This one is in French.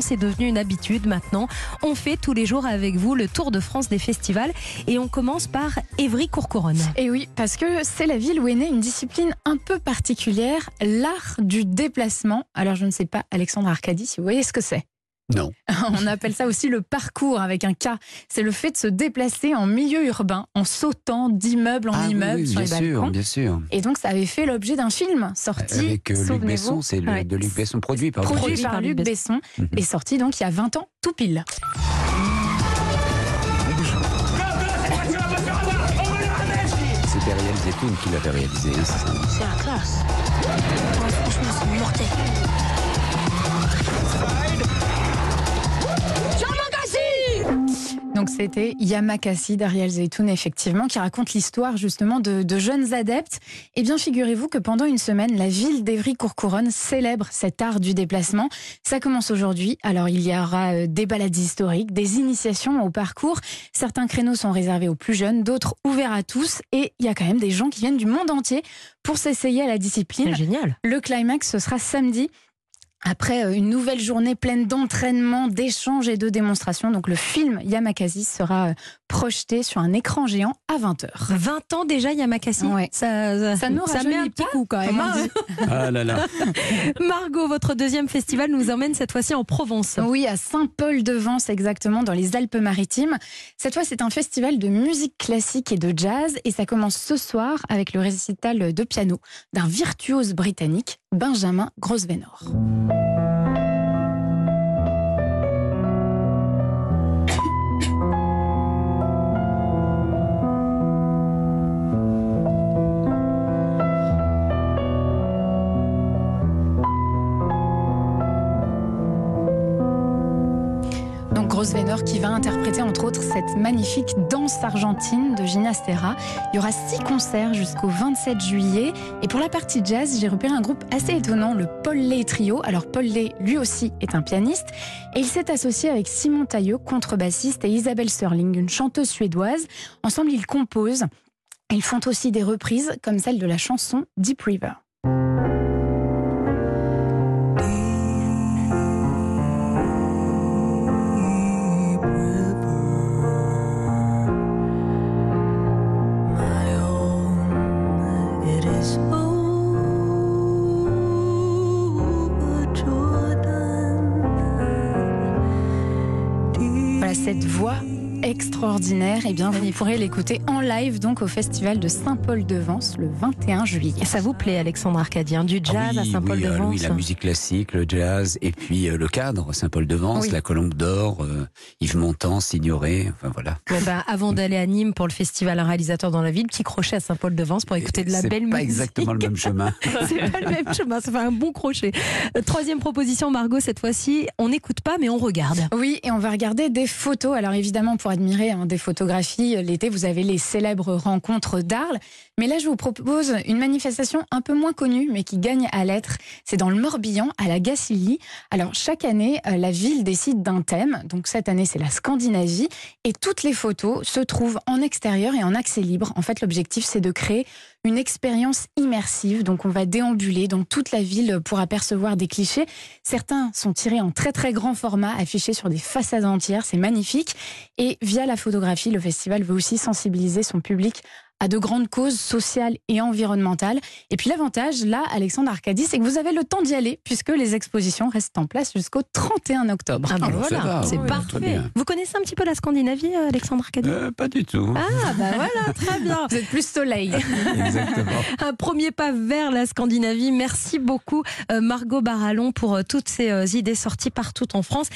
C'est devenu une habitude maintenant. On fait tous les jours avec vous le tour de France des festivals et on commence par Évry-Courcouronne. Et oui, parce que c'est la ville où est née une discipline un peu particulière, l'art du déplacement. Alors je ne sais pas, Alexandre Arcadie, si vous voyez ce que c'est. Non. On appelle ça aussi le parcours avec un K. C'est le fait de se déplacer en milieu urbain, en sautant d'immeuble en Ah oui, immeuble oui, sur bien les sûr, balcons. bien sûr. Et donc ça avait fait l'objet d'un film sorti. Avec euh, Luc. Besson, c'est le- Ouais. de Luc Besson produit par Produit, Produit par, par Luc Besson et sorti donc il y a 20 ans, tout pile. C'était Ariel Zetoun qui l'avait réalisé. hein, c'est ça C'est la classe. Ouais, franchement, c'est mortel. Donc c'était Yamakasi d'Ariel Zeytoun, effectivement, qui raconte l'histoire justement de, de jeunes adeptes. Eh bien, figurez-vous que pendant une semaine, la ville d'Evry-Courcouronne célèbre cet art du déplacement. Ça commence aujourd'hui. Alors, il y aura euh, des balades historiques, des initiations au parcours. Certains créneaux sont réservés aux plus jeunes, d'autres ouverts à tous. Et il y a quand même des gens qui viennent du monde entier pour s'essayer à la discipline. Génial. Le climax, ce sera samedi. Après euh, une nouvelle journée pleine d'entraînement, d'échanges et de démonstrations, donc le film Yamakasi sera euh, projeté sur un écran géant à 20h. 20 ans déjà Yamakasi. Ouais. Ça, Ça nous met rajeunit un petit coup quand même. Hein. Ah là là. Margot, votre deuxième festival nous emmène cette fois-ci en Provence. Oui, à Saint-Paul-de-Vence exactement, dans les Alpes-Maritimes. Cette fois, c'est un festival de musique classique et de jazz et ça commence ce soir avec le récital de piano d'un virtuose britannique, Benjamin Grosvenor. Grosvenor qui va interpréter entre autres cette magnifique danse argentine de Gina Stera. Il y aura six concerts jusqu'au 27 juillet. Et pour la partie jazz, j'ai repéré un groupe assez étonnant, le Paul Lay Trio. Alors Paul Lay, lui aussi, est un pianiste. Et il s'est associé avec Simon Tailleux, contrebassiste, et Isabelle Sterling, une chanteuse suédoise. Ensemble, ils composent. Ils font aussi des reprises comme celle de la chanson Deep River. Cette voix extraordinaire, eh bien vous pourrez l'écouter en live donc au festival de Saint-Paul-de-Vence le 21 juillet. Et ça vous plaît, Alexandre Arcadien Du jazz Ah oui, à oui, Saint-Paul-de-Vence alors oui, la musique classique, le jazz, et puis euh, le cadre, Saint-Paul-de-Vence, Oui. la Colombe d'Or, euh, Yves Montand, Signoret, enfin voilà. Ouais, bah, avant d'aller à Nîmes pour le festival Un réalisateur dans la ville, petit crochet à Saint-Paul-de-Vence pour écouter de la C'est belle pas musique. exactement le même chemin. C'est pas le même chemin, ça fait un bon crochet. Euh, Troisième proposition, Margot, cette fois-ci, on n'écoute pas, mais on regarde. Oui, et on va regarder des photos. Alors évidemment, pour admirer hein, des photographies, l'été, vous avez les célèbres rencontres d'Arles. Mais là, je vous propose une manifestation un peu moins connue, mais qui gagne à l'être. C'est dans le Morbihan, à la Gacilly. Alors chaque année, euh, la ville décide d'un thème. Donc cette année, c'est la Scandinavie. Et toutes les photos se trouvent en extérieur et en accès libre. En fait, l'objectif, c'est de créer une expérience immersive. Donc on va déambuler dans toute la ville pour apercevoir des clichés. Certains sont tirés en très très grand format, affichés sur des façades entières. C'est magnifique. Et via la photographie, le festival veut aussi sensibiliser son public à de grandes causes sociales et environnementales. Et puis l'avantage, là, Alexandre Arcadie, c'est que vous avez le temps d'y aller, puisque les expositions restent en place jusqu'au 31 octobre. Ah bah Ah voilà, c'est parfait. Vous connaissez un petit peu la Scandinavie, euh, Alexandre Arcadie Euh, pas du tout. Ah bah voilà, très bien. Vous êtes plus soleil. Exactement. Un premier pas vers la Scandinavie. Merci beaucoup euh, Margot Barallon pour euh, toutes ces euh, idées sorties partout en France.